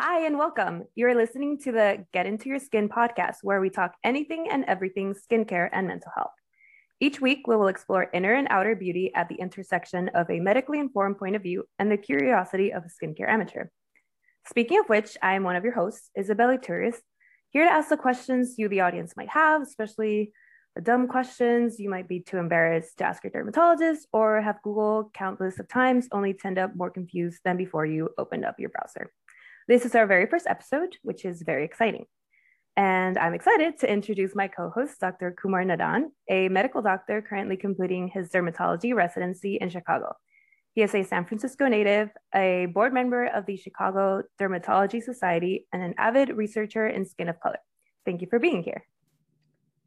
Hi, and welcome. You're listening to the Get Into Your Skin podcast, where we talk anything and everything skincare and mental health. Each week, we will explore inner and outer beauty at the intersection of a medically informed point of view and the curiosity of a skincare amateur. Speaking of which, I am one of your hosts, Isabella Turris, here to ask the questions you, the audience, might have, especially the dumb questions you might be too embarrassed to ask your dermatologist or have Google countless of times only to end up more confused than before you opened up your browser. This is our very first episode, which is very exciting. And I'm excited to introduce my co host, Dr. Kumar Nadan, a medical doctor currently completing his dermatology residency in Chicago. He is a San Francisco native, a board member of the Chicago Dermatology Society, and an avid researcher in skin of color. Thank you for being here.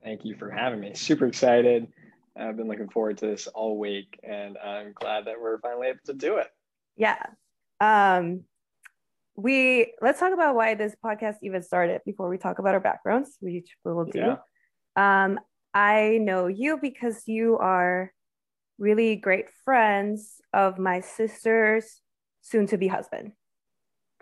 Thank you for having me. Super excited. I've been looking forward to this all week, and I'm glad that we're finally able to do it. Yeah. Um, we let's talk about why this podcast even started before we talk about our backgrounds, which we will do. Yeah. Um, I know you because you are really great friends of my sister's soon to be husband.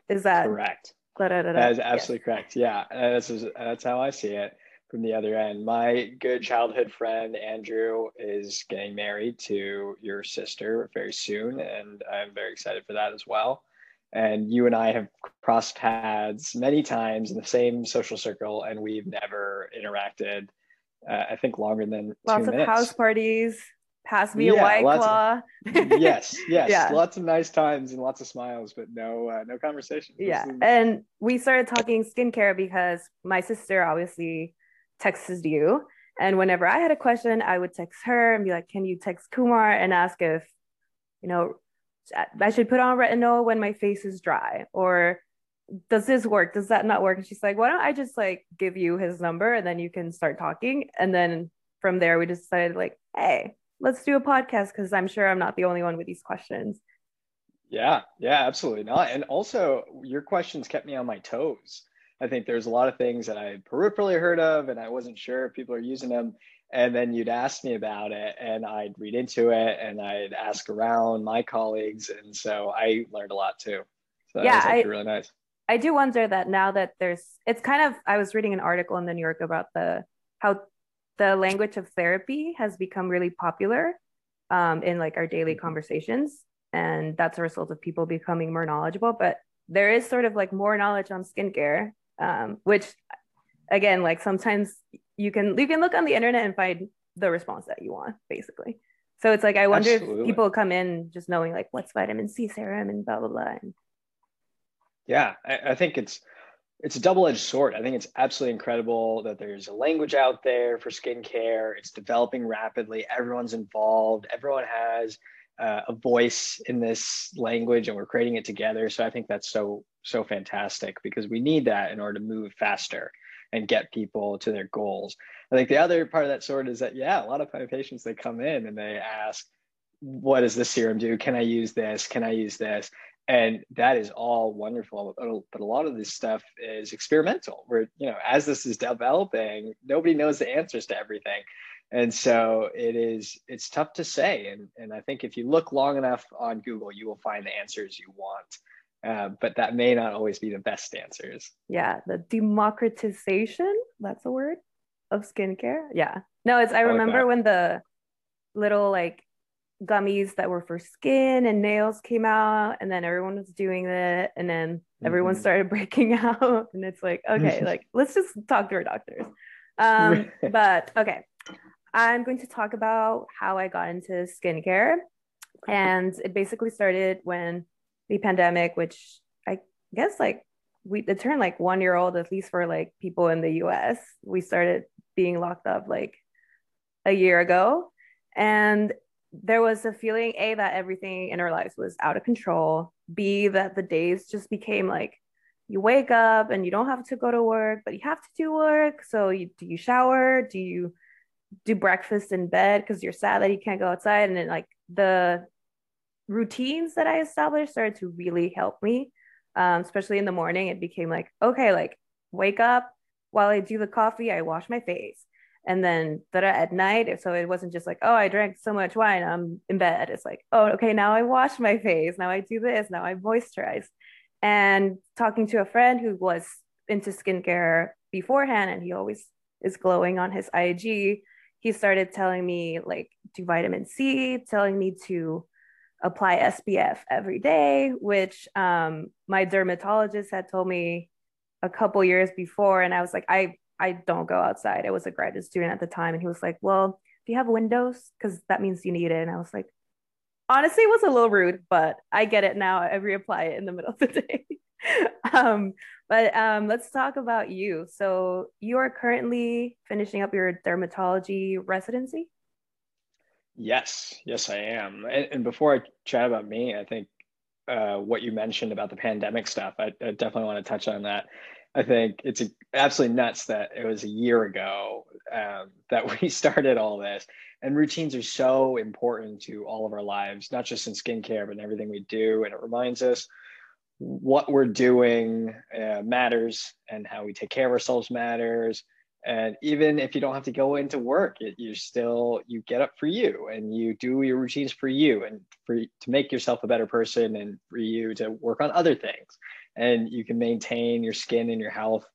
Is that correct? That is absolutely yes. correct. Yeah, that's that's how I see it from the other end. My good childhood friend Andrew is getting married to your sister very soon, and I'm very excited for that as well and you and I have crossed paths many times in the same social circle, and we've never interacted. Uh, I think longer than lots of minutes. house parties. Pass me yeah, a white claw. Of, yes, yes, yeah. lots of nice times and lots of smiles, but no, uh, no conversation. Yeah, is... and we started talking skincare because my sister obviously texted you, and whenever I had a question, I would text her and be like, "Can you text Kumar and ask if, you know, I should put on retinol when my face is dry or does this work? Does that not work? And she's like, why don't I just like give you his number and then you can start talking. And then from there, we just decided like, hey, let's do a podcast because I'm sure I'm not the only one with these questions. Yeah, yeah, absolutely not. And also, your questions kept me on my toes. I think there's a lot of things that I peripherally heard of, and I wasn't sure if people are using them and then you'd ask me about it and i'd read into it and i'd ask around my colleagues and so i learned a lot too so yeah I, really nice i do wonder that now that there's it's kind of i was reading an article in the new york about the how the language of therapy has become really popular um, in like our daily mm-hmm. conversations and that's a result of people becoming more knowledgeable but there is sort of like more knowledge on skincare um, which again like sometimes you can you can look on the internet and find the response that you want basically. So it's like i wonder Absolutely. if people come in just knowing like what's vitamin c serum and blah blah blah and... yeah I, I think it's it's a double-edged sword. I think it's absolutely incredible that there's a language out there for skincare. It's developing rapidly. Everyone's involved. Everyone has uh, a voice in this language and we're creating it together. So i think that's so so fantastic because we need that in order to move faster and get people to their goals. I think the other part of that sword is that, yeah, a lot of my patients, they come in and they ask, what does this serum do? Can I use this? Can I use this? And that is all wonderful. But a lot of this stuff is experimental where, you know, as this is developing, nobody knows the answers to everything. And so it is, it's tough to say. And, and I think if you look long enough on Google, you will find the answers you want. Uh, but that may not always be the best answers. Yeah, the democratization, that's a word of skincare. Yeah. No, it's I, I remember when the little like gummies that were for skin and nails came out and then everyone was doing it and then everyone mm-hmm. started breaking out and it's like okay like let's just talk to our doctors um but okay i'm going to talk about how i got into skincare and it basically started when the pandemic, which I guess like we it turned like one year old, at least for like people in the US. We started being locked up like a year ago. And there was a feeling A that everything in our lives was out of control. B that the days just became like you wake up and you don't have to go to work, but you have to do work. So you do you shower? Do you do breakfast in bed because you're sad that you can't go outside? And then like the routines that I established started to really help me. Um, especially in the morning, it became like, okay, like wake up while I do the coffee, I wash my face. And then at night, so it wasn't just like, oh, I drank so much wine, I'm in bed. It's like, oh, okay, now I wash my face. Now I do this. Now I moisturize. and talking to a friend who was into skincare beforehand and he always is glowing on his IG, he started telling me like do vitamin C, telling me to apply SPF every day, which um, my dermatologist had told me a couple years before. And I was like, I, I don't go outside. I was a graduate student at the time. And he was like, well, do you have windows? Because that means you need it. And I was like, honestly, it was a little rude, but I get it now. I reapply it in the middle of the day. um, but um, let's talk about you. So you are currently finishing up your dermatology residency. Yes, yes, I am. And, and before I chat about me, I think uh, what you mentioned about the pandemic stuff, I, I, definitely want to touch on that. I think it's absolutely nuts that it was a year ago um, that we started all this. And routines are so important to all of our lives, not just in skincare, but in everything we do. And it reminds us what we're doing uh, matters and how we take care of ourselves matters and even if you don't have to go into work it, you still you get up for you and you do your routines for you and for to make yourself a better person and for you to work on other things and you can maintain your skin and your health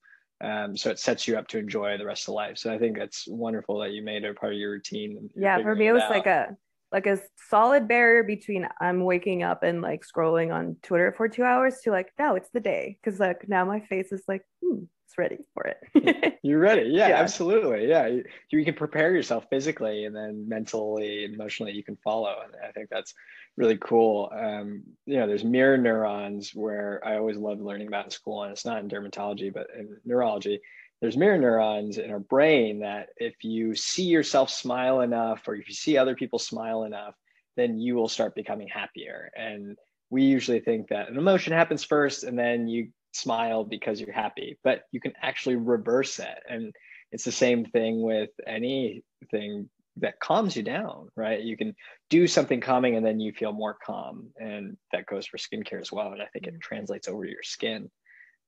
um, so it sets you up to enjoy the rest of life so i think that's wonderful that you made it part of your routine yeah for me it was out. like a like a solid barrier between I'm waking up and like scrolling on Twitter for two hours to like, no, it's the day. Cause like now my face is like, hmm, it's ready for it. You're ready. Yeah, yeah, absolutely. Yeah. You, you can prepare yourself physically and then mentally and emotionally you can follow. And I think that's really cool. Um, you know, there's mirror neurons where I always loved learning about in school, and it's not in dermatology, but in neurology there's mirror neurons in our brain that if you see yourself smile enough or if you see other people smile enough then you will start becoming happier and we usually think that an emotion happens first and then you smile because you're happy but you can actually reverse it and it's the same thing with anything that calms you down right you can do something calming and then you feel more calm and that goes for skincare as well and i think it translates over to your skin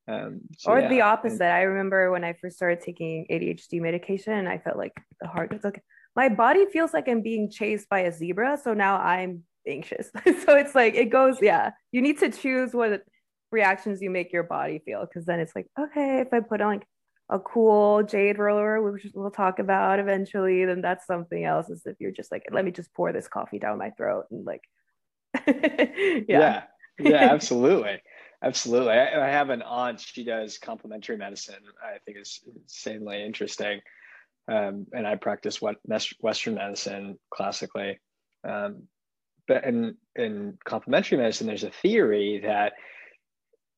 um, so or yeah. the opposite. I remember when I first started taking ADHD medication, and I felt like the heart was like my body feels like I'm being chased by a zebra. So now I'm anxious. so it's like it goes. Yeah, you need to choose what reactions you make your body feel, because then it's like okay, if I put on like a cool jade roller, which we'll talk about eventually, then that's something else. Is if you're just like, let me just pour this coffee down my throat and like, yeah. yeah, yeah, absolutely. Absolutely. I, I, have an aunt, she does complementary medicine. I think is insanely interesting. Um, and I practice what Western medicine classically. Um, but in, in complementary medicine, there's a theory that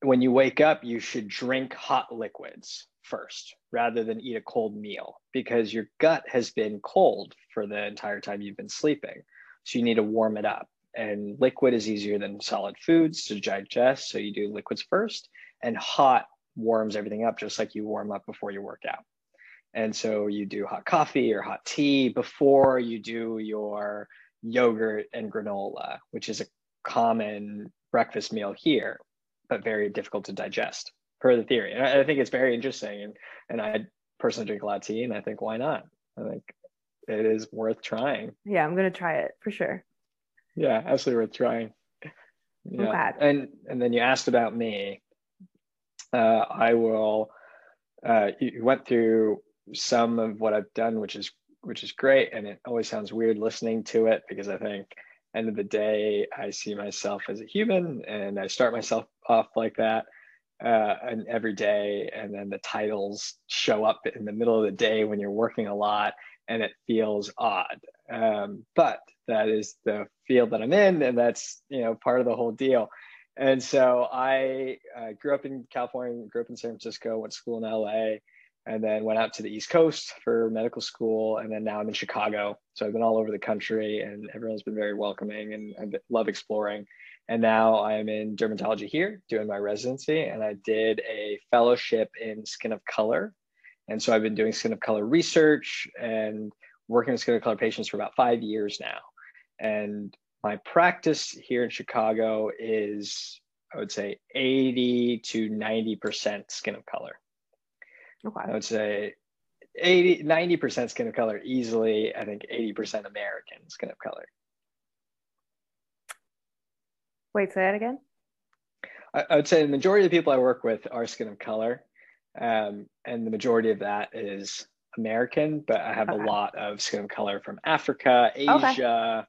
when you wake up, you should drink hot liquids first rather than eat a cold meal because your gut has been cold for the entire time you've been sleeping. So you need to warm it up and liquid is easier than solid foods to digest. So you do liquids first, and hot warms everything up just like you warm up before you work out. And so you do hot coffee or hot tea before you do your yogurt and granola, which is a common breakfast meal here, but very difficult to digest per the theory. And I think it's very interesting. And, and I personally drink a lot of tea, and I think why not? I think it is worth trying. Yeah, I'm going to try it for sure yeah, absolutely worth trying. Yeah. And and then you asked about me. Uh, I will. Uh, you went through some of what I've done, which is which is great, and it always sounds weird listening to it because I think end of the day I see myself as a human, and I start myself off like that. Uh, and every day, and then the titles show up in the middle of the day when you're working a lot, and it feels odd. Um, but that is the field that I'm in, and that's you know part of the whole deal. And so I uh, grew up in California, grew up in San Francisco, went to school in LA, and then went out to the East Coast for medical school, and then now I'm in Chicago. So I've been all over the country, and everyone's been very welcoming, and I love exploring. And now I'm in dermatology here, doing my residency, and I did a fellowship in skin of color. And so I've been doing skin of color research and working with skin of color patients for about five years now. And my practice here in Chicago is, I would say, 80 to 90% skin of color. Okay. I would say 80, 90% skin of color easily. I think 80% American skin of color. Wait, say that again. I, I, would say the majority of the people I work with are skin of color, um, and the majority of that is American. But I have okay. a lot of skin of color from Africa, Asia,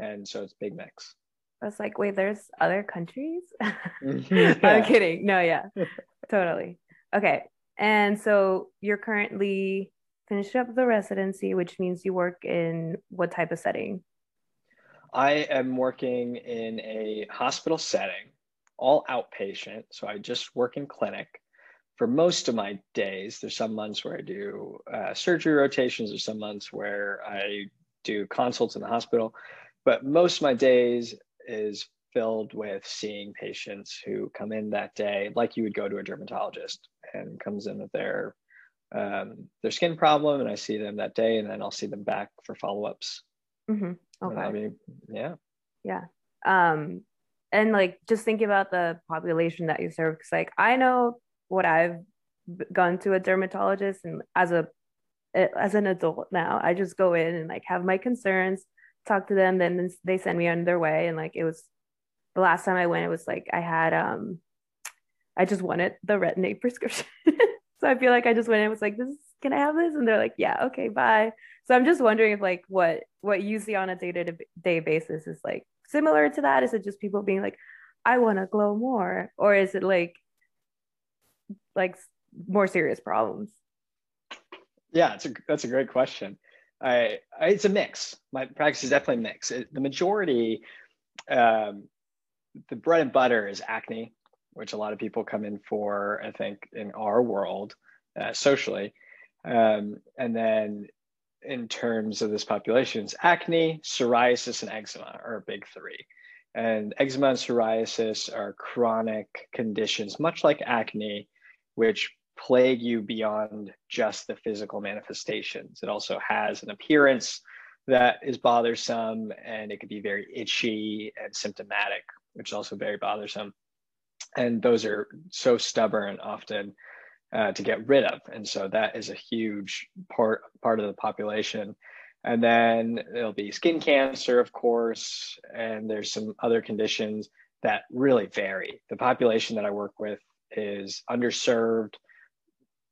okay. and so it's big mix. I was like, wait, there's other countries? Mm-hmm. I'm kidding. No, yeah, totally. Okay. And so you're currently finished up the residency, which means you work in what type of setting? I am working in a hospital setting, all outpatient. So I just work in clinic for most of my days. There's some months where I do uh, surgery rotations, there's some months where I do consults in the hospital. But most of my days is filled with seeing patients who come in that day, like you would go to a dermatologist and comes in with their um, their skin problem, and I see them that day, and then I'll see them back for follow ups. Mm-hmm. Okay. I mean, yeah. Yeah. Um, and like just thinking about the population that you serve, because like I know what I've gone to a dermatologist, and as a as an adult now, I just go in and like have my concerns, talk to them, then they send me on their way, and like it was the last time I went, it was like I had um I just wanted the retin-A prescription. so I feel like I just went and was like, this can I have this? And they're like, yeah, okay, bye. So I'm just wondering if like what what you see on a day-to-day basis is like similar to that. Is it just people being like, I want to glow more? Or is it like like more serious problems? Yeah, it's a that's a great question. I, I it's a mix. My practice is definitely mix. It, the majority um, the bread and butter is acne, which a lot of people come in for, I think, in our world uh, socially. Um, and then in terms of this population, it's acne, psoriasis, and eczema are big three. And eczema and psoriasis are chronic conditions, much like acne, which plague you beyond just the physical manifestations. It also has an appearance that is bothersome and it could be very itchy and symptomatic, which is also very bothersome. And those are so stubborn often uh, to get rid of. And so that is a huge part, part of the population. And then there'll be skin cancer, of course, and there's some other conditions that really vary. The population that I work with is underserved,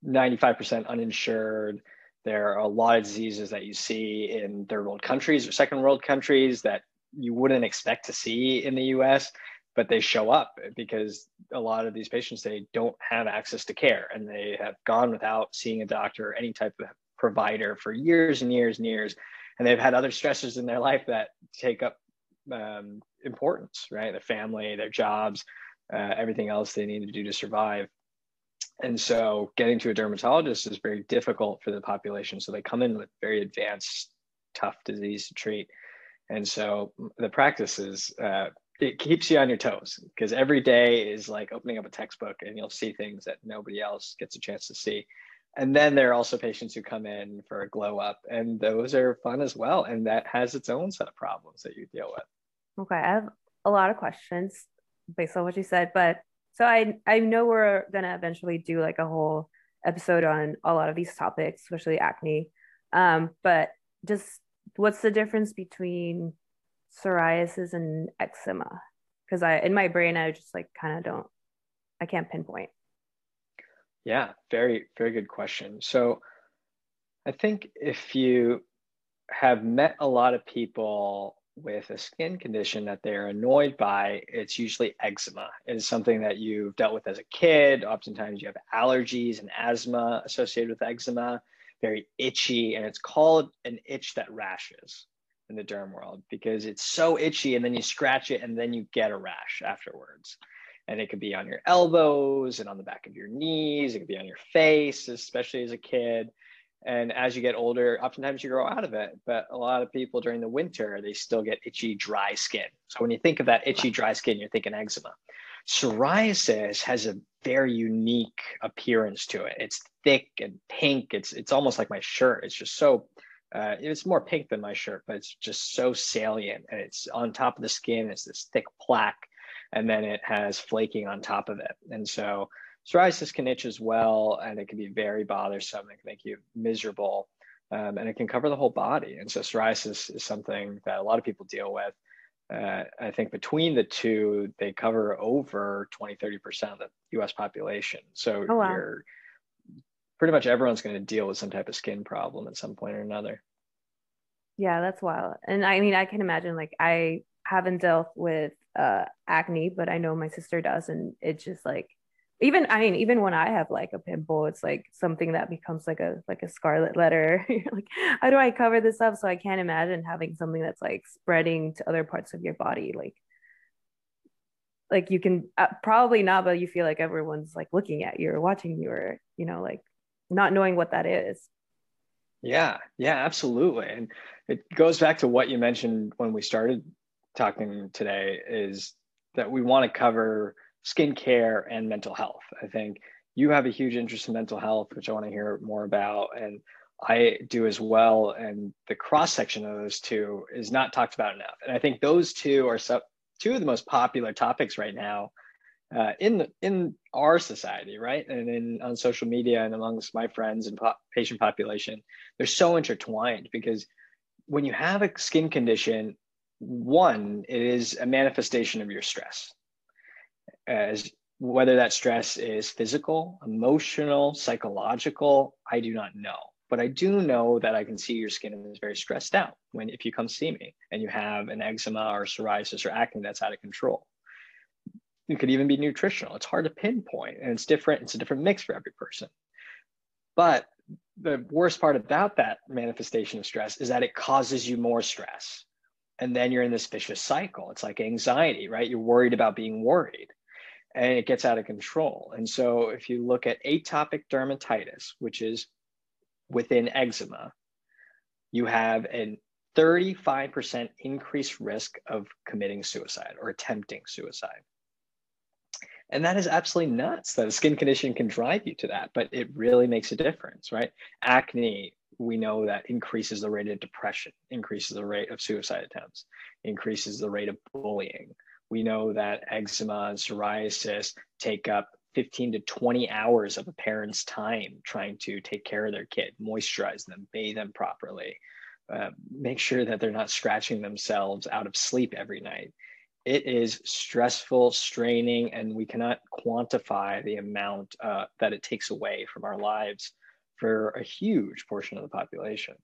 95% uninsured. There are a lot of diseases that you see in third world countries or second world countries that you wouldn't expect to see in the US, but they show up because a lot of these patients they don't have access to care and they have gone without seeing a doctor or any type of provider for years and years and years. And they've had other stressors in their life that take up um, importance right? Their family their jobs uh, everything else they need to do to survive. And so getting to a dermatologist is very difficult for the population. So they come in with very advanced tough disease to treat. And so the practice is uh, it keeps you on your toes because every day is like opening up a textbook and you'll see things that nobody else gets a chance to see. And then there are also patients who come in for a glow up, and those are fun as well. And that has its own set of problems that you deal with. Okay, I have a lot of questions based on what you said, but so I I know we're gonna eventually do like a whole episode on a lot of these topics, especially acne. Um, but just what's the difference between psoriasis and eczema? Because I in my brain I just like kind of don't I can't pinpoint. Yeah, very very good question. So I think if you have met a lot of people with a skin condition that they're annoyed by, it's usually eczema. It is something that you've dealt with as a kid. Oftentimes you have allergies and asthma associated with eczema, very itchy, and it's called an itch that rashes in the derm world because it's so itchy and then you scratch it and then you get a rash afterwards. And it could be on your elbows and on the back of your knees. It could be on your face, especially as a kid. And as you get older, oftentimes you grow out of it. But a lot of people during the winter, they still get itchy, dry skin. So when you think of that itchy, dry skin, you're thinking eczema. Psoriasis has a very unique appearance to it. It's thick and pink. It's it's almost like my shirt. It's just so uh, it's more pink than my shirt, but it's just so salient and it's on top of the skin. It's this thick plaque, and then it has flaking on top of it. And so psoriasis can itch as well, and it can be very bothersome. It can make you miserable, um, and it can cover the whole body. And so psoriasis is something that a lot of people deal with. uh, I think between the two, they cover over 20, 30% of the US population. So oh, wow. you're pretty much everyone's going to deal with some type of skin problem at some point or another. Yeah, that's wild. And I mean, I can imagine like I haven't dealt with uh, acne, but I know my sister does. And it's just like, even I mean, even when I have like a pimple, it's like something that becomes like a like a scarlet letter. like, how do I cover this up? So I can't imagine having something that's like spreading to other parts of your body. Like, like you can uh, probably not, but you feel like everyone's like looking at you or watching you or you know like not knowing what that is. Yeah, yeah, absolutely. And it goes back to what you mentioned when we started talking today is that we want to cover skincare and mental health. I think you have a huge interest in mental health, which I want to hear more about. And I do as well. And the cross section of those two is not talked about enough. And I think those two are so, two of the most popular topics right now uh, in the, in our society, right? And in on social media and amongst my friends and po- patient population, they're so intertwined because when you have a skin condition, one, it is a manifestation of your stress as whether that stress is physical, emotional, psychological, I do not know. But I do know that I can see your skin is very stressed out when if you come see me and you have an eczema or psoriasis or acne that's out of control. It could even be nutritional. It's hard to pinpoint and it's different. It's a different mix for every person. But the worst part about that manifestation of stress is that it causes you more stress. And then you're in this vicious cycle. It's like anxiety, right? You're worried about being worried and it gets out of control. And so if you look at atopic dermatitis, which is within eczema, you have a 35% increased risk of committing suicide or attempting suicide. And that is absolutely nuts that a skin condition can drive you to that, but it really makes a difference, right? Acne, we know that increases the rate of depression, increases the rate of suicide attempts, increases the rate of bullying, we know that eczema and psoriasis take up 15 to 20 hours of a parent's time trying to take care of their kid, moisturize them, bathe them properly, uh, make sure that they're not scratching themselves out of sleep every night. It is stressful, straining, and we cannot quantify the amount uh, that it takes away from our lives for a huge portion of the population.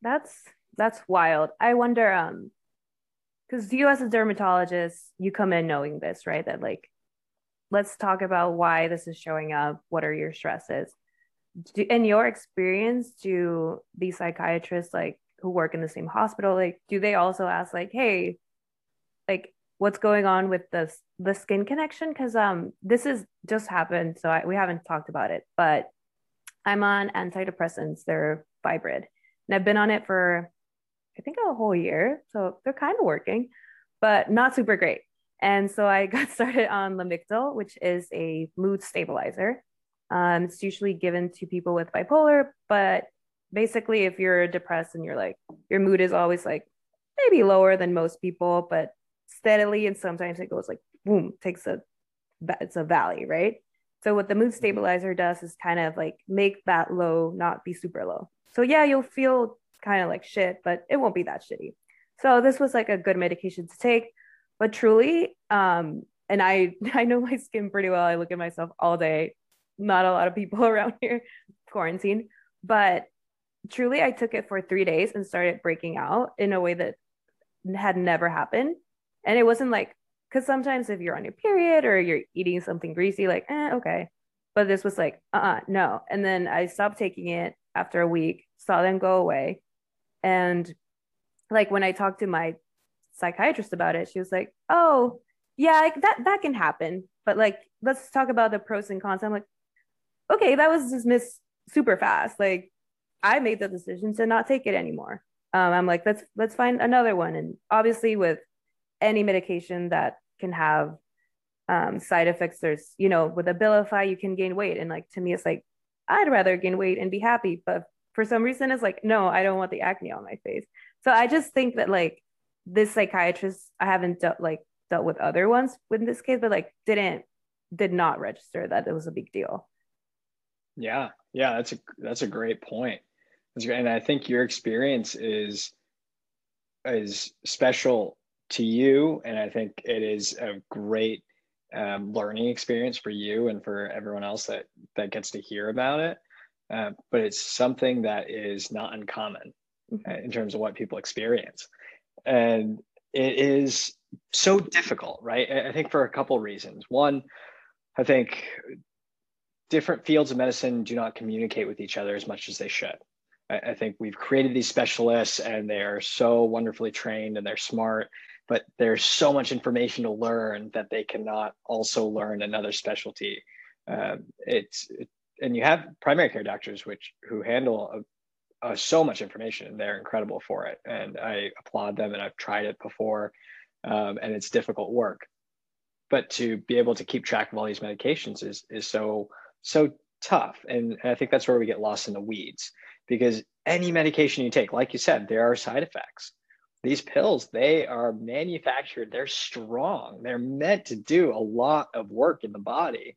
That's that's wild. I wonder um because you as a dermatologist you come in knowing this right that like let's talk about why this is showing up what are your stresses do, in your experience do these psychiatrists like who work in the same hospital like do they also ask like hey like what's going on with this the skin connection because um this is just happened so I, we haven't talked about it but i'm on antidepressants they're Viibryd and i've been on it for I think a whole year. So they're kind of working, but not super great. And so I got started on Lamictal, which is a mood stabilizer. Um, it's usually given to people with bipolar, but basically, if you're depressed and you're like, your mood is always like maybe lower than most people, but steadily, and sometimes it goes like boom, takes a it's a valley, right? So what the mood stabilizer does is kind of like make that low not be super low. So yeah, you'll feel kind of like shit, but it won't be that shitty. So this was like a good medication to take. But truly, um, and I I know my skin pretty well. I look at myself all day. Not a lot of people around here, quarantine. But truly, I took it for three days and started breaking out in a way that had never happened. And it wasn't like because sometimes if you're on your period or you're eating something greasy, like eh, okay. But this was like, uh, uh-uh, no. And then I stopped taking it after a week, saw them go away, and like when I talked to my psychiatrist about it, she was like, "Oh, yeah, that that can happen, but like let's talk about the pros and cons." I'm like, "Okay, that was dismissed super fast. Like I made the decision to not take it anymore." Um, I'm like, "Let's let's find another one." And obviously, with any medication that can have um, side effects, there's you know, with Abilify, you can gain weight, and like to me, it's like I'd rather gain weight and be happy, but for some reason it's like no i don't want the acne on my face. So i just think that like this psychiatrist i haven't dealt like dealt with other ones in this case but like didn't did not register that it was a big deal. Yeah. Yeah that's a that's a great point. That's great. and i think your experience is is special to you, and I think it is a great um, learning experience for you and for everyone else that that gets to hear about it. Uh, but it's something that is not uncommon mm-hmm. in terms of what people experience, and it is so difficult, right? I think for a couple of reasons. One, I think different fields of medicine do not communicate with each other as much as they should. I, I think we've created these specialists and they are so wonderfully trained and they're smart, but there's so much information to learn that they cannot also learn another specialty. Um, it's it, and you have primary care doctors which who handle a, a, so much information and they're incredible for it and i applaud them and i've tried it before um, and it's difficult work but to be able to keep track of all these medications is is so so tough and, and i think that's where we get lost in the weeds because any medication you take like you said there are side effects these pills they are manufactured they're strong they're meant to do a lot of work in the body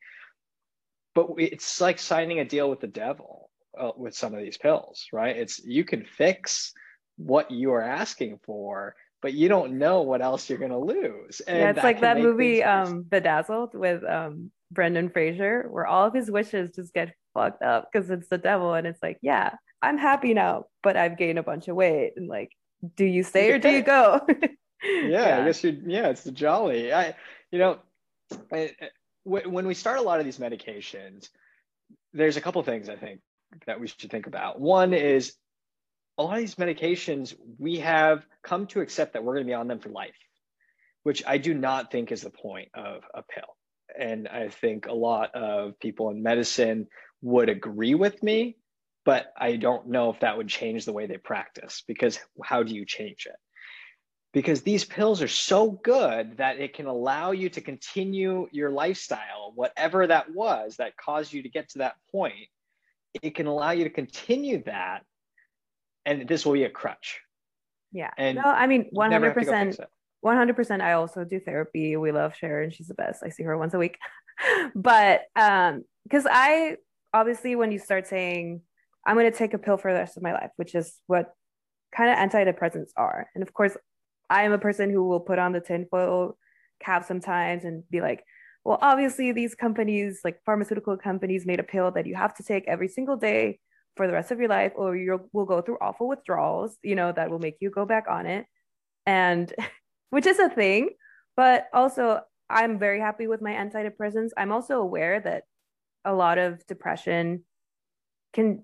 but it's like signing a deal with the devil uh, with some of these pills right it's you can fix what you are asking for but you don't know what else you're going to lose. And yeah, it's like that movie um, Bedazzled with um, Brendan Fraser, where all of his wishes just get fucked up because it's the devil. And it's like, yeah, I'm happy now, but I've gained a bunch of weight. And like, do you stay or do you go? yeah, yeah, I guess you. Yeah, it's the jolly. I, you know, I, when we start a lot of these medications, there's a couple things I think that we should think about. One is a lot of these medications, we have come to accept that we're going to be on them for life, which I do not think is the point of a pill. And I think a lot of people in medicine would agree with me, but I don't know if that would change the way they practice because how do you change it? Because these pills are so good that it can allow you to continue your lifestyle, whatever that was that caused you to get to that point. It can allow you to continue that and this will be a crutch. Yeah. And no, I mean, 100%. 100% I also do therapy. We love Sharon. She's the best. I see her once a week. but um cuz I obviously when you start saying I'm going to take a pill for the rest of my life, which is what kind of antidepressants are. And of course, I am a person who will put on the tinfoil cap sometimes and be like, well, obviously these companies, like pharmaceutical companies, made a pill that you have to take every single day for the rest of your life or you will go through awful withdrawals you know that will make you go back on it and which is a thing but also i'm very happy with my antidepressants i'm also aware that a lot of depression can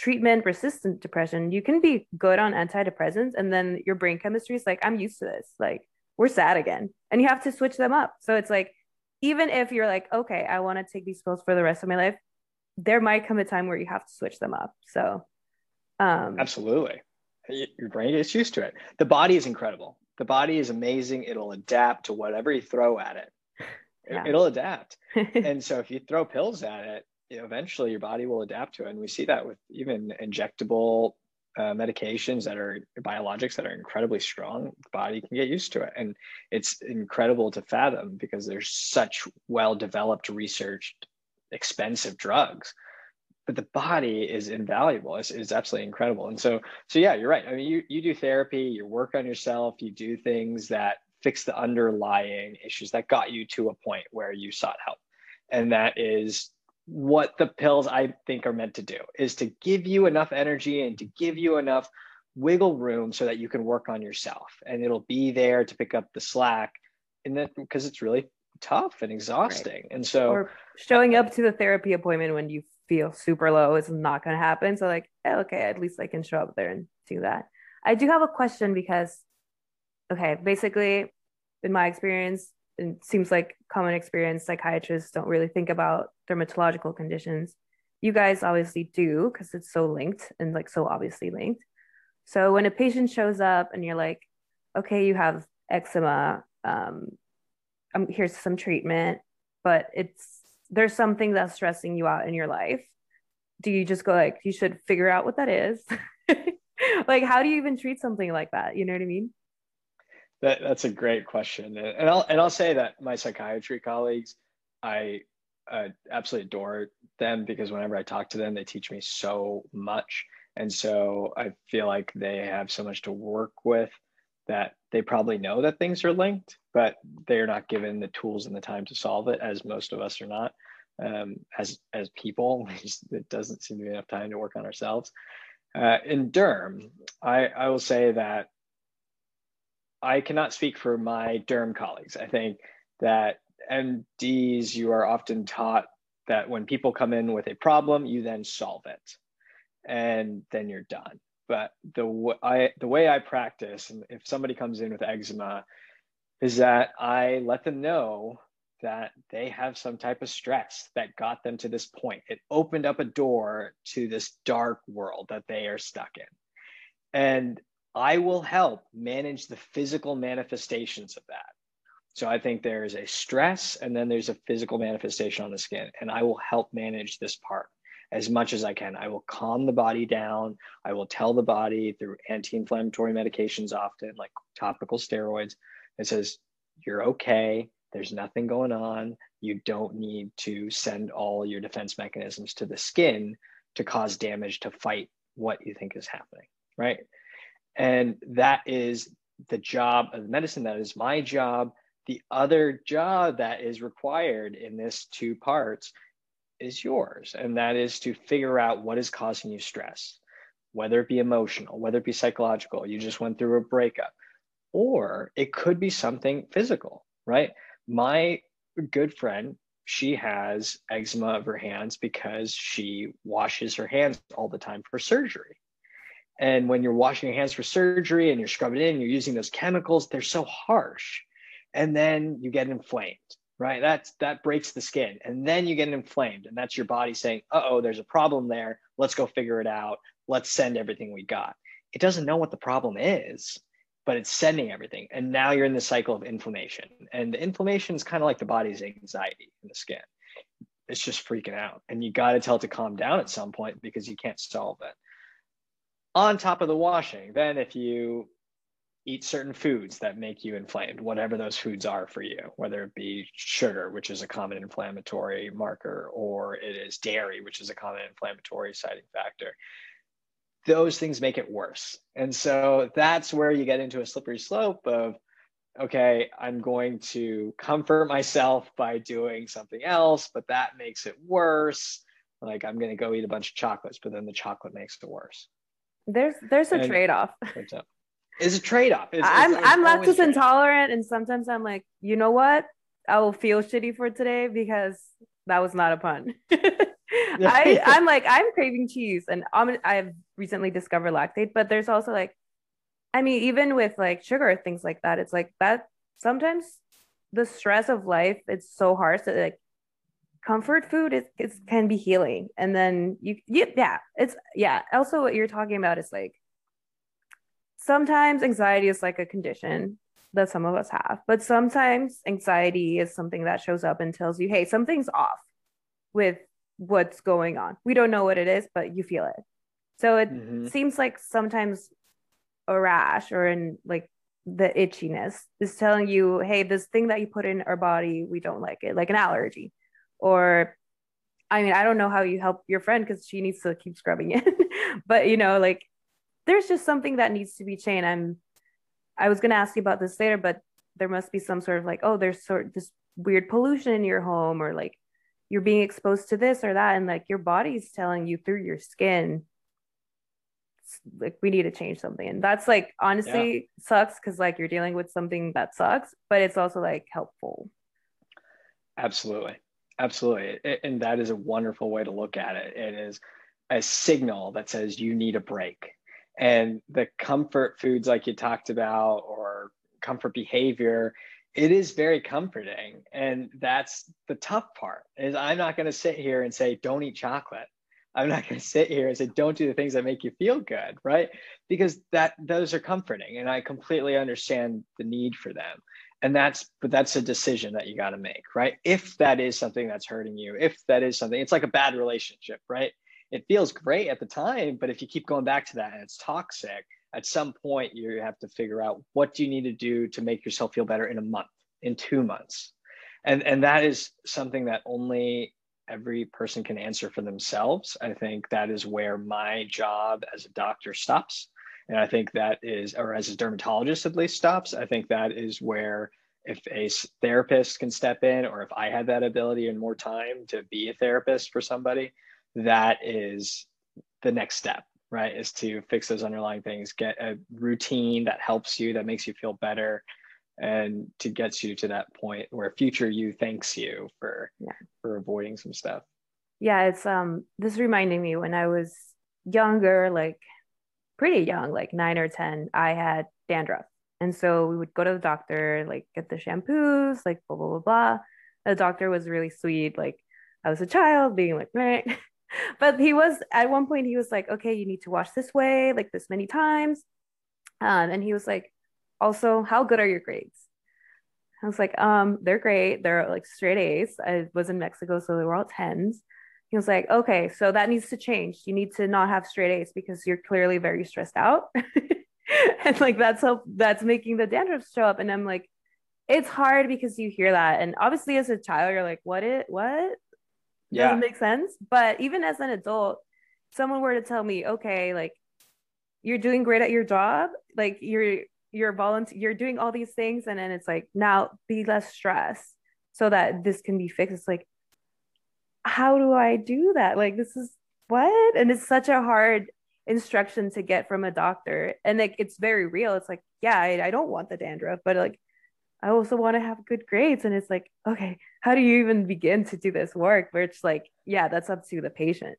treatment resistant depression you can be good on antidepressants and then your brain chemistry is like i'm used to this like we're sad again and you have to switch them up so it's like even if you're like okay i want to take these pills for the rest of my life there might come a time where you have to switch them up. So, um, absolutely, your brain gets used to it. The body is incredible. The body is amazing. It'll adapt to whatever you throw at it. Yeah. It'll adapt. and so, if you throw pills at it, eventually your body will adapt to it. And we see that with even injectable uh, medications that are biologics that are incredibly strong, the body can get used to it. And it's incredible to fathom because there's such well developed, researched expensive drugs. But the body is invaluable. It's, it's absolutely incredible. And so so yeah you're right. I mean you, you do therapy you work on yourself you do things that fix the underlying issues that got you to a point where you sought help. And that is what the pills i think are meant to do is to give you enough energy and to give you enough wiggle room so that you can work on yourself and it'll be there to pick up the slack and then because it's really tough and exhausting. Right. And so or showing up to the therapy appointment when you feel super low is not going to happen. So like, eh, okay, at least I can show up there and do that. I do have a question because, okay, basically, in my experience, it seems like common experience psychiatrists don't really think about dermatological conditions. You guys obviously do because it's so linked and like so obviously linked. So when a patient shows up and you're like, okay, you have eczema, um, um, here's some treatment, but it's there's something that's stressing you out in your life. Do you just go like you should figure out what that is? like how do you even treat something like that? You know what I mean? That that's a great question, and I'll and I'll say that my psychiatry colleagues, I uh, absolutely adore them because whenever I talk to them, they teach me so much, and so I feel like they have so much to work with that they probably know that things are linked, but they're not given the tools and the time to solve it, as most of us are not. Um, as as people, it doesn't seem to be enough time to work on ourselves. Uh, in derm, I, I will say that I cannot speak for my derm colleagues. I think that MDs, you are often taught that when people come in with a problem, you then solve it, and then you're done. But the I the way I practice, and if somebody comes in with eczema, is that I let them know that they have some type of stress that got them to this point. It opened up a door to this dark world that they are stuck in. And I will help manage the physical manifestations of that. So I think there's a stress and then there's a physical manifestation on the skin. And I will help manage this part as much as I can. I will calm the body down. I will tell the body through anti inflammatory medications, often like topical steroids, it says, You're okay. There's nothing going on. You don't need to send all your defense mechanisms to the skin to cause damage to fight what you think is happening. Right. And that is the job of medicine. That is my job. The other job that is required in this two parts is yours, and that is to figure out what is causing you stress, whether it be emotional, whether it be psychological, you just went through a breakup, or it could be something physical, right? My good friend, she has eczema of her hands because she washes her hands all the time for surgery. And when you're washing your hands for surgery and you're scrubbing in, you're using those chemicals, they're so harsh. And then you get inflamed right? That's that breaks the skin, and then you get inflamed, and that's your body saying, "Uh oh, there's a problem there. Let's go figure it out. Let's send everything we got." It doesn't know what the problem is, but it's sending everything, and now you're in the cycle of inflammation, and the inflammation is kind of like the body's anxiety in the skin. It's just freaking out, and you got to tell it to calm down at some point because you can't solve it. On top of the washing, then if you eat certain foods that make you inflamed, whatever those foods are for you, whether it be sugar, which is a common inflammatory marker, or it is dairy, which is a common inflammatory citing factor. Those things make it worse. And so that's where you get into a slippery slope of, okay, I'm going to comfort myself by doing something else, but that makes it worse. Like I'm going to go eat a bunch of chocolates, but then the chocolate makes it worse. There's there's a And- trade-off. It's a trade-off. It's, I'm it's- I'm lactose intolerant, and sometimes I'm like, you know what? I will feel shitty for today because that was not a pun. I I'm like I'm craving cheese, and I'm, I've recently discovered Lactaid, but there's also like, I mean, even with like sugar things like that, it's like that. Sometimes the stress of life it's so hard that like comfort food is, is can be healing, and then you, you yeah, it's yeah. Also, what you're talking about is like sometimes anxiety is like a condition that some of us have, but sometimes anxiety is something that shows up and tells you, hey, something's off with what's going on. We don't know what it is, but you feel it. So it Mhm. seems like sometimes a rash or in like the itchiness is telling you, hey, this thing that you put in our body, we don't like it, like an allergy. Or I mean, I don't know how you help your friend because she needs to keep scrubbing it. but you know, like there's just something that needs to be changed. I'm I was gonna ask you about this later, but there must be some sort of like, oh, there's sort of this weird pollution in your home, or like you're being exposed to this or that, and like your body's telling you through your skin, like we need to change something. And that's like honestly sucks because like you're dealing with something that sucks, but it's also like helpful. Absolutely. Absolutely. And that is a wonderful way to look at it. It is a signal that says you need a break. And the comfort foods, like you talked about, or comfort behavior, it is very comforting. And that's the tough part is I'm not going to sit here and say, don't eat chocolate. I'm not going to sit here and say, don't do the things that make you feel good, right? Because that those are comforting. And I completely understand the need for them and that's but that's a decision that you got to make right? If that is something that's hurting you if that is something it's like a bad relationship right? It feels great at the time but if you keep going back to that and it's toxic at some point you have to figure out what do you need to do to make yourself feel better in a month in two months. And and that is something that only every person can answer for themselves. I think that is where my job as a doctor stops And I think that is, or as a dermatologist at least stops, I think that is where if a therapist can step in, or if I had that ability and more time to be a therapist for somebody, that is the next step, right? Is to fix those underlying things, get a routine that helps you, that makes you feel better, and to get you to that point where future you thanks you for yeah. for avoiding some stuff. Yeah, it's um this reminding me when I was younger, like pretty young, like nine or ten, I had dandruff. And so we would go to the doctor, like get the shampoos, like blah blah blah blah. The doctor was really sweet, like I was a child being like, right. but he was at one point he was like, okay, you need to wash this way, like this many times. Um, and he was like, also, how good are your grades? I was like, um, they're great. They're like straight A's. I was in Mexico, so they were all tens. He was like, okay, so that needs to change. You need to not have straight A's because you're clearly very stressed out. and like that's how that's making the dandruff show up. And I'm like, it's hard because you hear that. And obviously as a child, you're like, what it what? Yeah. Doesn't make sense. But even as an adult, someone were to tell me, okay, like you're doing great at your job, like you're you're volunteer you're doing all these things and then it's like now be less stressed so that this can be fixed it's like how do i do that? Like this is what? And it's such a hard instruction to get from a doctor. And like it's very real. It's like yeah I, I don't want the dandruff but like i also want to have good grades. And it's like okay how do you even begin to do this work? Where it's like yeah that's up to the patient.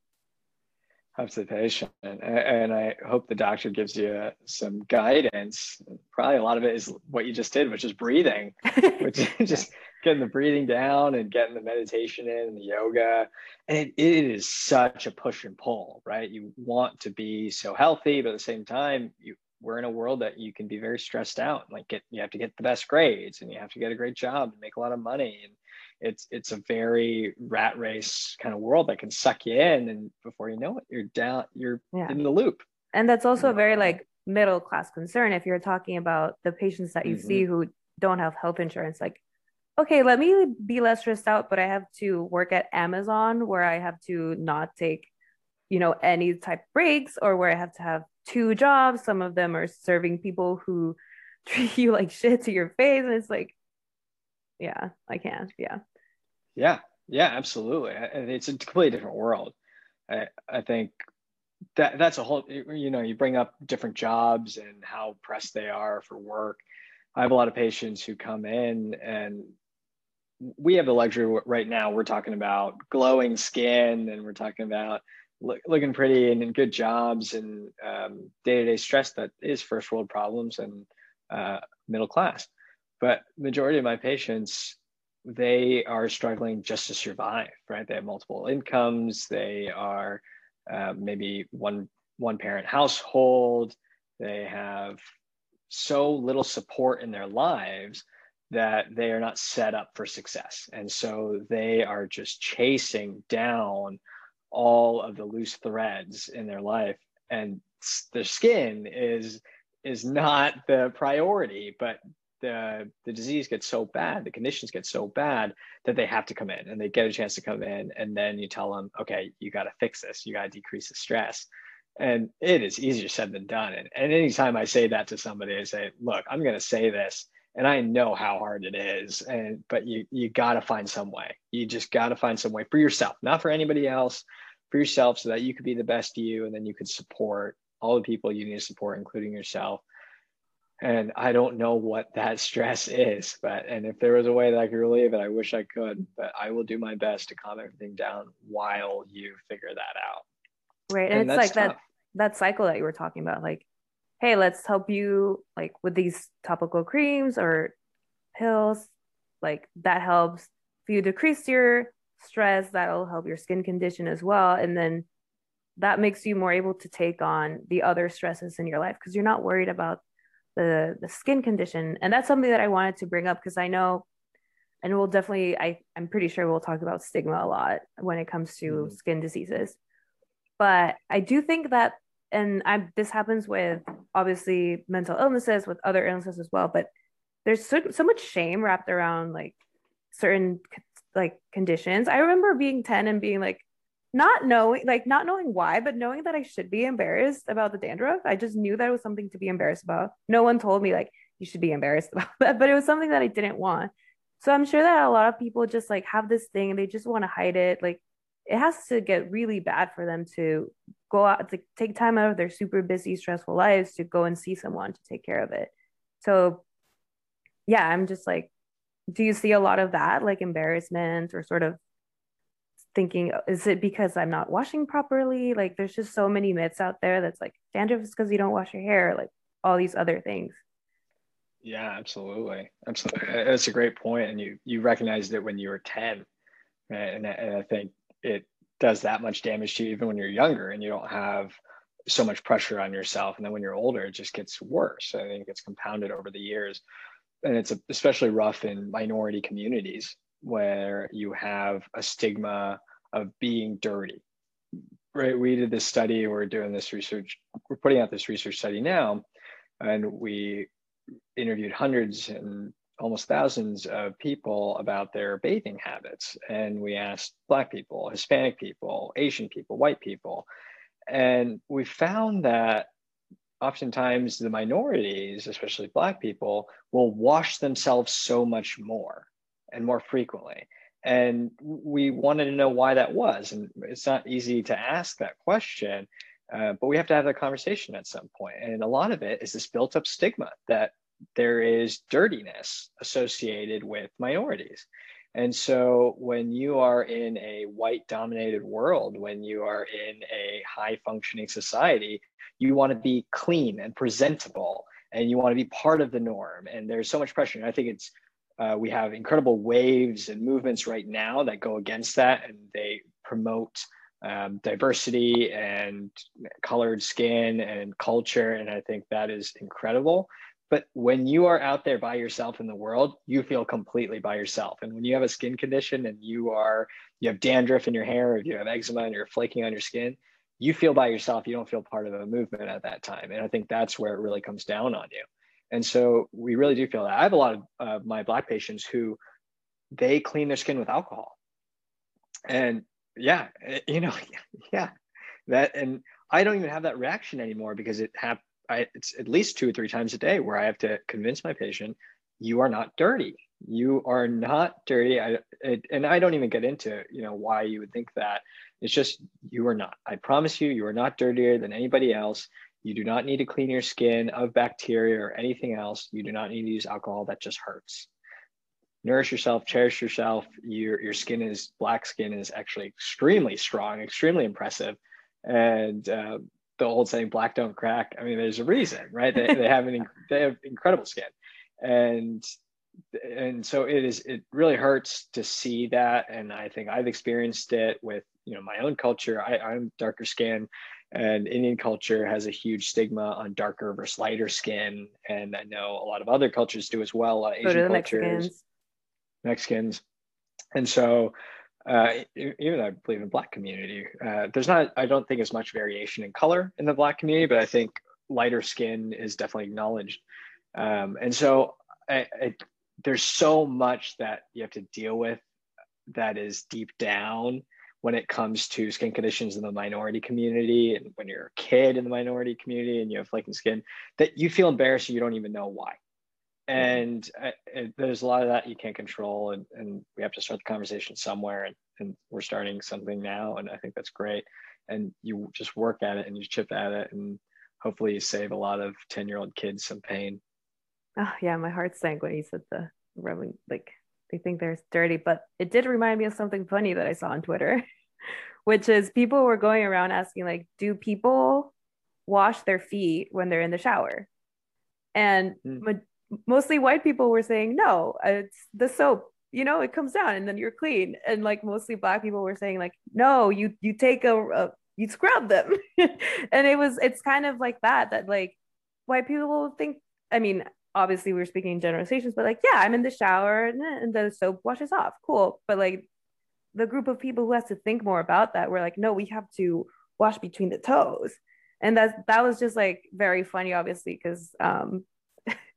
Observation and, and i hope the doctor gives you some guidance. Probably a lot of it is what you just did which is breathing which is just getting the breathing down and getting the meditation in and the yoga. And it, it is such a push and pull right? You want to be so healthy but at the same time you we're in a world that you can be very stressed out like get you have to get the best grades and you have to get a great job and make a lot of money. And it's it's a very rat race kind of world that can suck you in. And before you know it you're down you're yeah. in the loop. And that's also a very like middle class concern if you're talking about the patients that you mm-hmm. see who don't have health insurance. Like okay let me be less stressed out but i have to work at amazon where i have to not take you know any type breaks or where i have to have two jobs some of them are serving people who treat you like shit to your face and it's like yeah i can't yeah yeah, yeah, absolutely. It's a completely different world. I, I think that that's a whole. You know, you bring up different jobs and how pressed they are for work. I have a lot of patients who come in and we have the luxury right now. We're talking about glowing skin and we're talking about look, looking pretty and in good jobs and day to day stress that is first world problems and uh, middle class. But majority of my patients they are struggling just to survive, right? They have multiple incomes. They are uh, maybe one one parent household. They have so little support in their lives that they are not set up for success, and so they are just chasing down all of the loose threads in their life, and their skin is is not the priority, but the the disease gets so bad, the conditions get so bad that they have to come in and they get a chance to come in, and then you tell them, okay, you got to fix this, you got to decrease the stress, and it is easier said than done. And, and anytime I say that to somebody, I say, look, I'm going to say this, and I know how hard it is, and but you you got to find some way. You just got to find some way for yourself, not for anybody else, for yourself, so that you could be the best you, and then you could support all the people you need to support, including yourself and I don't know what that stress is. But and if there was a way that I could relieve it, I wish I could. But I will do my best to calm everything down while you figure that out. Right, and, and it's like tough. that that cycle that you were talking about, like, hey, let's help you like with these topical creams or pills, like that helps. If you decrease your stress, that'll help your skin condition as well, and then that makes you more able to take on the other stresses in your life because you're not worried about the the skin condition. And that's something that i wanted to bring up because i know and we'll definitely i i'm pretty sure we'll talk about stigma a lot when it comes to mm. skin diseases. But i do think that and i this happens with obviously mental illnesses with other illnesses as well but there's so, so much shame wrapped around like certain like conditions. I remember being 10 and being like not knowing like not knowing why but knowing that i should be embarrassed about the dandruff. I just knew that it was something to be embarrassed about. No one told me like you should be embarrassed about that but it was something that i didn't want. So i'm sure that a lot of people just like have this thing and they just want to hide it like it has to get really bad for them to go out to take time out of their super busy stressful lives to go and see someone to take care of it. So yeah i'm just like do you see a lot of that like embarrassment or sort of thinking is it because i'm not washing properly? Like there's just so many myths out there that's like dandruff is because you don't wash your hair like all these other things. Yeah absolutely. Absolutely. That's a great point and you you recognized it when you were 10 and, and i think it does that much damage to you even when you're younger and you don't have so much pressure on yourself and then when you're older it just gets worse i think it gets compounded over the years and it's especially rough in minority communities where you have a stigma of being dirty. Right. We did this study, we're doing this research, we're putting out this research study now, and we interviewed hundreds and almost thousands of people about their bathing habits. And we asked Black people, Hispanic people, Asian people, white people. And we found that oftentimes the minorities, especially Black people, will wash themselves so much more and more frequently. And we wanted to know why that was. And it's not easy to ask that question, uh, but we have to have that conversation at some point. And a lot of it is this built up stigma that there is dirtiness associated with minorities. And so when you are in a white dominated world, when you are in a high functioning society, you want to be clean and presentable and you want to be part of the norm. And there's so much pressure. And I think it's uh, we have incredible waves and movements right now that go against that, and they promote um, diversity and colored skin and culture. And I think that is incredible. But when you are out there by yourself in the world, you feel completely by yourself. And when you have a skin condition and you are, you have dandruff in your hair, if you have eczema and you're flaking on your skin, you feel by yourself. You don't feel part of a movement at that time. And I think that's where it really comes down on you. And so we really do feel that. I have a lot of uh, my black patients who they clean their skin with alcohol. And yeah, eh, you know, yeah, that, and I don't even have that reaction anymore because it hap- I, it's at least two or three times a day where I have to convince my patient, you are not dirty. You are not dirty. I, it, and I don't even get into, you know, why you would think that. It's just, you are not. I promise you, you are not dirtier than anybody else. You do not need to clean your skin of bacteria or anything else. You do not need to use alcohol. That just hurts. Nourish yourself, cherish yourself. Your, your skin is, black skin is actually extremely strong, extremely impressive. And uh, the old saying, black don't crack. I mean, there's a reason, right? They, they have an, they have incredible skin. And and so it is it really hurts to see that and i think i've experienced it with you know my own culture I, i'm darker skin and Indian culture has a huge stigma on darker versus lighter skin, and I know a lot of other cultures do as well. Uh, Asian cultures, Mexicans. Mexicans, and so uh, even I believe in Black community, uh, there's not I don't think as much variation in color in the Black community, but I think lighter skin is definitely acknowledged, um, and so I, I, there's so much that you have to deal with that is deep down when it comes to skin conditions in the minority community and when you're a kid in the minority community and you have flaking skin that you feel embarrassed and you don't even know why and uh, it, there's a lot of that you can't control and, and we have to start the conversation somewhere and, and we're starting something now and i think that's great and you just work at it and you chip at it and hopefully you save a lot of 10 year old kids some pain oh yeah my heart sank when you said the rubbing like they think they're dirty. But it did remind me of something funny that I saw on Twitter, which is people were going around asking, like, do people wash their feet when they're in the shower? And mm. Mostly white people were saying, no, it's the soap. You know, it comes down and then you're clean. And like mostly black people were saying, like, no, you you take a, a you scrub them. and it was it's kind of like that that like white people think I mean, obviously we are speaking generalizations, but like, yeah, I'm in the shower and, and the soap washes off. Cool. But like the group of people who has to think more about that, we're like, no, we have to wash between the toes. And that that was just like very funny, obviously, because um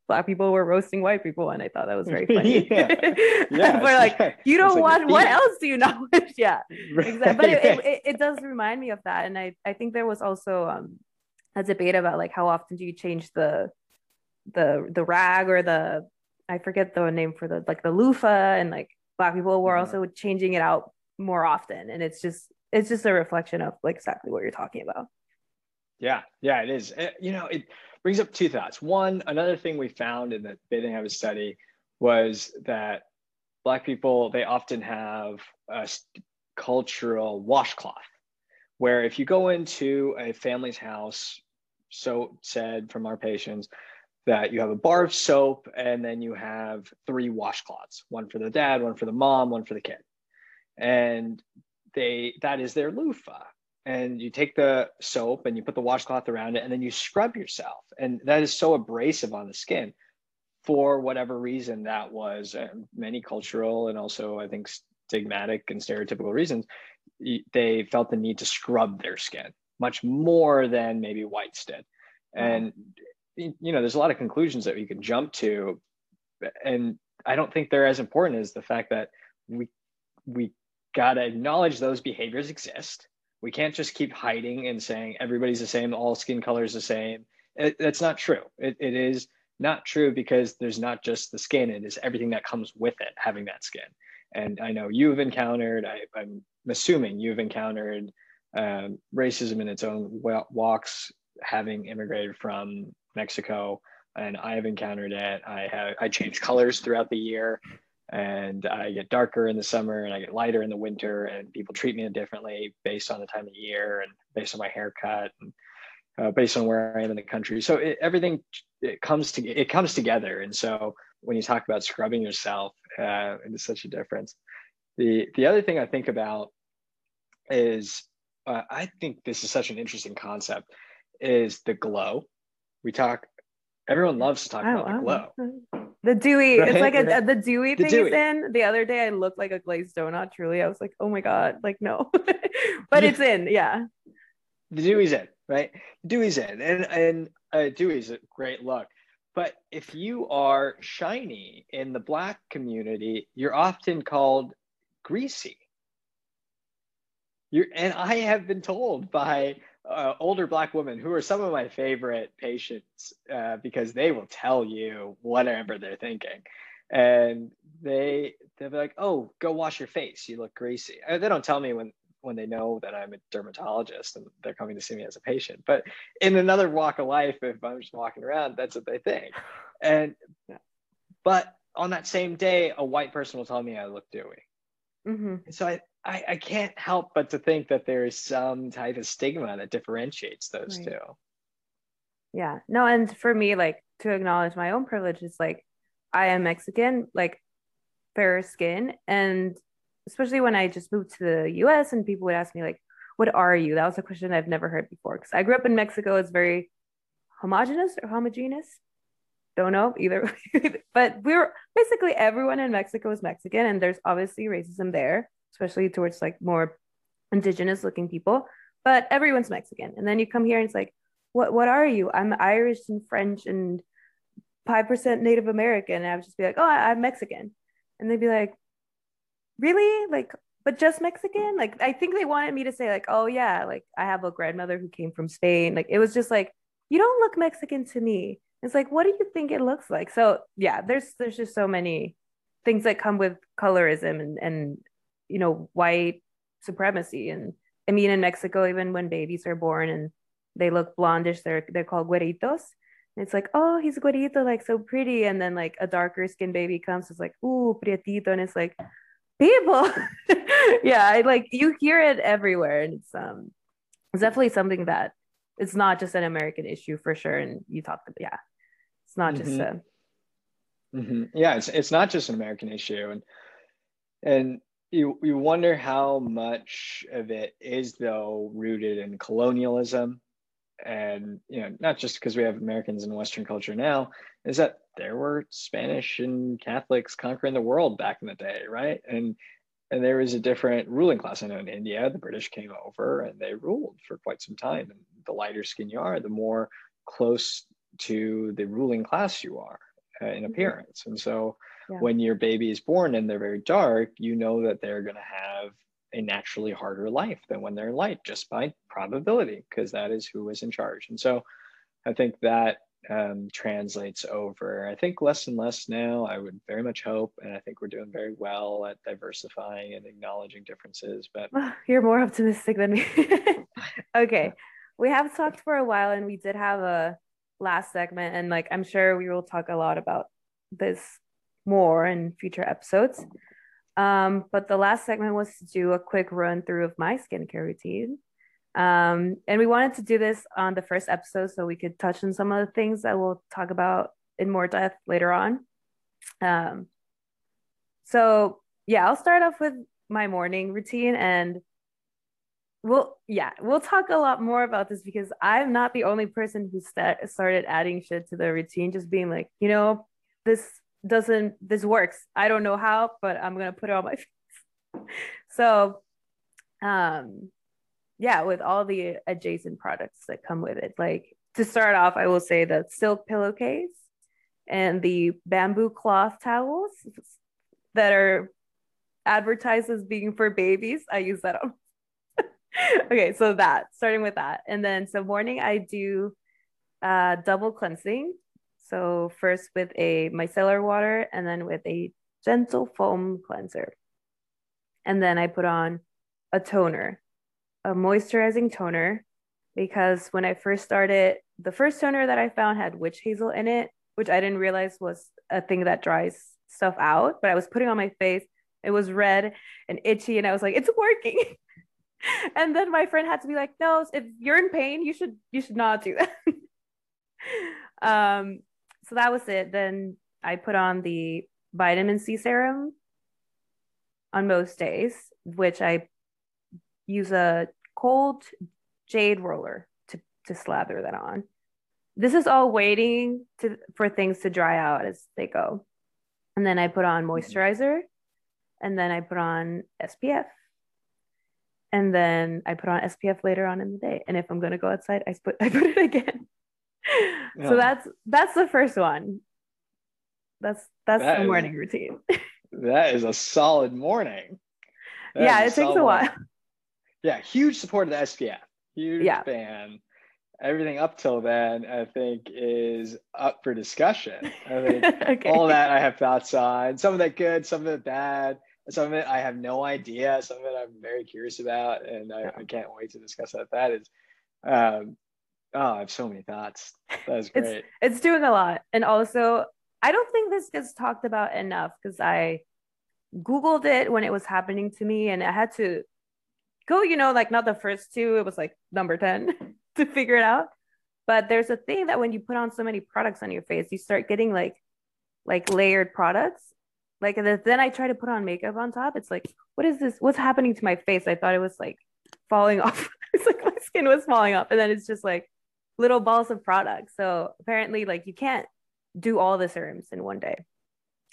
black people were roasting white people, and I thought that was very funny. yeah, yeah we're like, you don't like watch. What else do you not know? yeah, exactly. But it, it, it, does remind me of that, and I I think there was also um, a debate about like how often do you change the the the rag or the I forget the name for the like the loofah and like black people were mm-hmm. also changing it out more often, and it's just it's just a reflection of like exactly what you're talking about. Yeah, yeah, it is. It, you know, it brings up two thoughts. One, another thing we found in the Bathing Habits study was that Black people, they often have a cultural washcloth, where if you go into a family's house, so said from our patients, that you have a bar of soap and then you have three washcloths one for the dad one for the mom one for the kid and they that is their loofah and you take the soap and you put the washcloth around it and then you scrub yourself. And that is so abrasive on the skin for whatever reason that was uh, many cultural and also i think stigmatic and stereotypical reasons they felt the need to scrub their skin much more than maybe whites did. And you know there's a lot of conclusions that we can jump to and i don't think they're as important as the fact that we we got to acknowledge those behaviors exist we can't just keep hiding and saying everybody's the same, all skin colors the same. It, that's not true. It, it is not true because there's not just the skin, it is everything that comes with it, having that skin. And I know you've encountered, I, am assuming you've encountered um, racism in its own walks, having immigrated from Mexico. And I have encountered it. I have I changed colors throughout the year and I get darker in the summer and I get lighter in the winter, and people treat me differently based on the time of year and based on my haircut and uh, based on where I am in the country. So it, everything it comes to it comes together, and so when you talk about scrubbing yourself, uh, it's such a difference. The the other thing I think about is uh, I think this is such an interesting concept is the glow. We talk. Everyone loves to talk oh, about the glow. The dewy, right? it's like a, the dewy the thing dewy. is in. The other day I looked like a glazed donut. Truly, I was like, oh my god, like no, but it's in, yeah. The dewy's in, right? Dewy's in, and and uh, dewy's a great look. But if you are shiny in the black community, you're often called greasy. You're, and I have been told by uh, older black women who are some of my favorite patients uh, because they will tell you whatever they're thinking. And they they'll be like oh go wash your face. You look greasy. Uh, they don't tell me when when they know that i'm a dermatologist and they're coming to see me as a patient. But in another walk of life if i'm just walking around that's what they think. And but on that same day a white person will tell me i look dewy. Mm-hmm. so I, I, I can't help but to think that there is some type of stigma that differentiates those right. two. Yeah. No, and for me, like to acknowledge my own privilege is like I am Mexican, like fair skin. And especially when I just moved to the US and people would ask me, like, what are you? That was a question I've never heard before. Because I grew up in Mexico, it's very homogenous or homogeneous. Don't know either. but we were basically everyone in Mexico is Mexican, and there's obviously racism there especially towards like more indigenous looking people. But everyone's Mexican. And then you come here and it's like, what what are you? I'm Irish and French and five percent Native American. And I would just be like, oh, I, I'm Mexican. And they'd be like, really? Like, but just Mexican? Like, I think they wanted me to say, like, oh yeah, like I have a grandmother who came from Spain. Like it was just like, you don't look Mexican to me. It's like, what do you think it looks like? So yeah, there's there's just so many things that come with colorism and and you know white supremacy. And i mean in mexico even when babies are born and they look blondish they're they're called güeritos. And it's like oh he's güerito like so pretty. And then like a darker skinned baby comes it's like ooh prietito. And it's like people. Yeah I, like you hear it everywhere. And it's um it's definitely something that it's not just an american issue for sure. And you talked about yeah it's not just mm-hmm. a mm-hmm. yeah it's, it's not just an american issue. And and you you wonder how much of it is though rooted in colonialism. And you know not just because we have americans in western culture now is that there were spanish and catholics conquering the world back in the day right? And and there was a different ruling class. I know in india the british came over and they ruled for quite some time. And the lighter skin you are the more close to the ruling class you are uh, in mm-hmm. appearance. And so yeah. when your baby is born and they're very dark, you know that they're going to have a naturally harder life than when they're light just by probability, because that is who is in charge. And so I think that um, translates over. I think less and less now. I would very much hope, and I think we're doing very well at diversifying and acknowledging differences. But you're more optimistic than me. okay, we have talked for a while, and we did have a last segment, and like I'm sure we will talk a lot about this more in future episodes. Um, but the last segment was to do a quick run through of my skincare routine. Um, and we wanted to do this on the first episode so we could touch on some of the things that we'll talk about in more depth later on. Um, so yeah, I'll start off with my morning routine and we'll yeah, we'll talk a lot more about this because I'm not the only person who st- started adding shit to the routine, just being like, you know, this doesn't this works. I don't know how, but I'm gonna put it on my face. so um yeah, with all the adjacent products that come with it. Like to start off, I will say the silk pillowcase and the bamboo cloth towels that are advertised as being for babies. I use that on. okay, so that starting with that. And then so morning I do uh double cleansing. So first with a micellar water and then with a gentle foam cleanser. And then I put on a toner a moisturizing toner because when I first started, the first toner that I found had witch hazel in it, which I didn't realize was a thing that dries stuff out. But I was putting on my face, it was red and itchy, and I was like, it's working. and then my friend had to be like, no, if you're in pain, you should you should not do that. um, so that was it. Then I put on the vitamin C serum on most days, which I use a cold jade roller to, to slather that on. This is all waiting to for things to dry out as they go. And then I put on moisturizer and then I put on SPF. And then I put on SPF later on in the day. And if I'm gonna go outside, I put I put it again. Yeah. So that's that's the first one. That's that's that the morning is, routine. that is a solid morning. That yeah, it takes a while yeah, huge support of the SPF. Huge yeah. fan. Everything up till then, I think, is up for discussion. I think okay. all that I have thoughts on. Some of that good, some of it bad. Some of it I have no idea. Some of it I'm very curious about, and I, I can't wait to discuss that. That is, um, oh, I have so many thoughts. That's great. it's, it's doing a lot, and also I don't think this gets talked about enough because I googled it when it was happening to me, and I had to go, you know, like not the first two, it was like number 10 to figure it out. But there's a thing that when you put on so many products on your face, you start getting like like layered products. Like then I try to put on makeup on top. It's like, what is this? What's happening to my face? I thought it was like falling off. it's like my skin was falling off. And then it's just like little balls of product. So apparently, like you can't do all the serums in one day.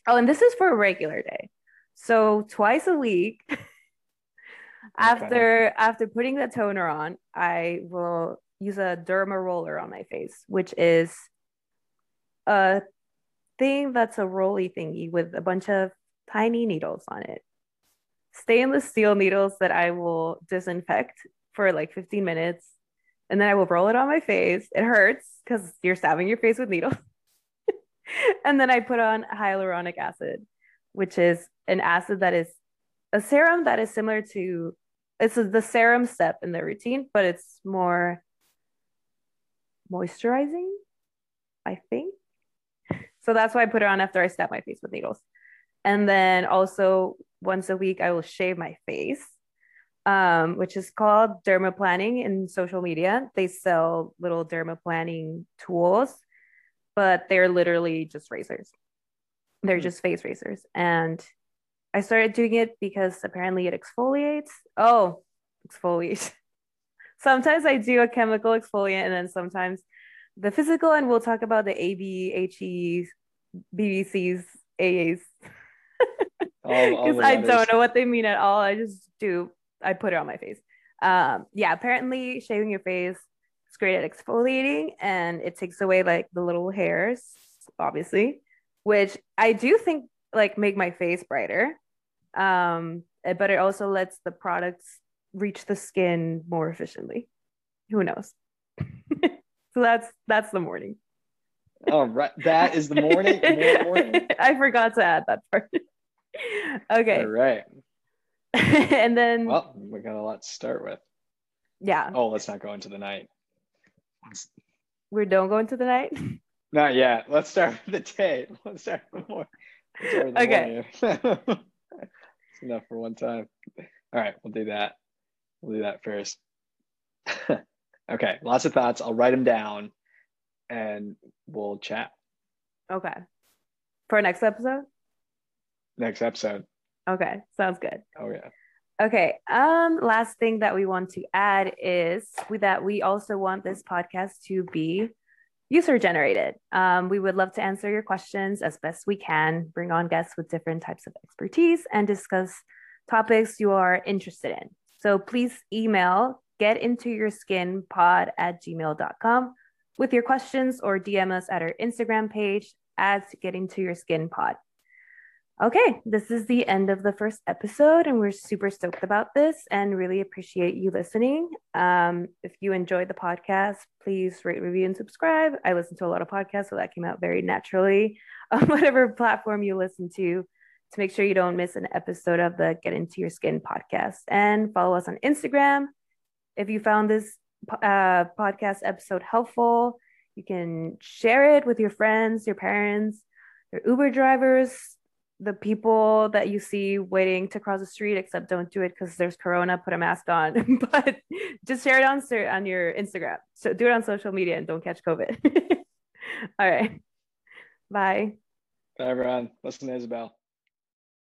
Oh, and this is for a regular day. So twice a week, after okay. after putting the toner on, I will use a derma roller on my face, which is a thing that's a rolly thingy with a bunch of tiny needles on it. Stainless steel needles that I will disinfect for like 15 minutes. And then I will roll it on my face. It hurts because you're stabbing your face with needles. and then I put on hyaluronic acid, which is an acid that is a serum that is similar to it's the serum step in the routine, but it's more moisturizing, I think. So that's why I put it on after I stab my face with needles. And then also once a week, I will shave my face, um, which is called dermaplaning in social media. They sell little dermaplaning tools, but they're literally just razors. They're mm-hmm. just face razors. And I started doing it because apparently it exfoliates. Oh, exfoliates. sometimes I do a chemical exfoliant and then sometimes the physical, and we'll talk about the A, HEs, BBCs, AAs. Because I don't know what they mean at all. I just do, I put it on my face. Um, yeah, apparently shaving your face is great at exfoliating and it takes away like the little hairs, obviously which I do think like make my face brighter. Um, eh, but it also lets the products reach the skin more efficiently. Who knows? so that's that's the morning. All right. That is the morning. morning. I forgot to add that part. okay. All right. and then well, we got a lot to start with. Yeah. Oh, let's not go into the night. We don't go into the night. Not yet. Let's start with the day. Let's start with. Start with okay. it's enough for one time. All right, we'll do that. We'll do that first. Okay, lots of thoughts. I'll write them down and we'll chat. Okay. For next episode? Next episode. Okay, sounds good. Oh yeah. Okay. Um, last thing that we want to add is that we also want this podcast to be user generated. Um, we would love to answer your questions as best we can, bring on guests with different types of expertise, and discuss topics you are interested in. So please email get into your skin pod at gmail.com with your questions or DM us at our Instagram page at get into your skin pod. Okay, this is the end of the first episode, and we're super stoked about this and really appreciate you listening. Um, if you enjoyed the podcast, please rate, review, and subscribe. I listen to a lot of podcasts, so that came out very naturally on whatever platform you listen to to make sure you don't miss an episode of the Get Into Your Skin podcast. And follow us on Instagram. If you found this uh, podcast episode helpful, you can share it with your friends, your parents, your Uber drivers, the people that you see waiting to cross the street, except don't do it because there's Corona. Put a mask on, but just share it on on your Instagram. So do it on social media and don't catch COVID. All right, bye. Bye, everyone. Listen to Isabel.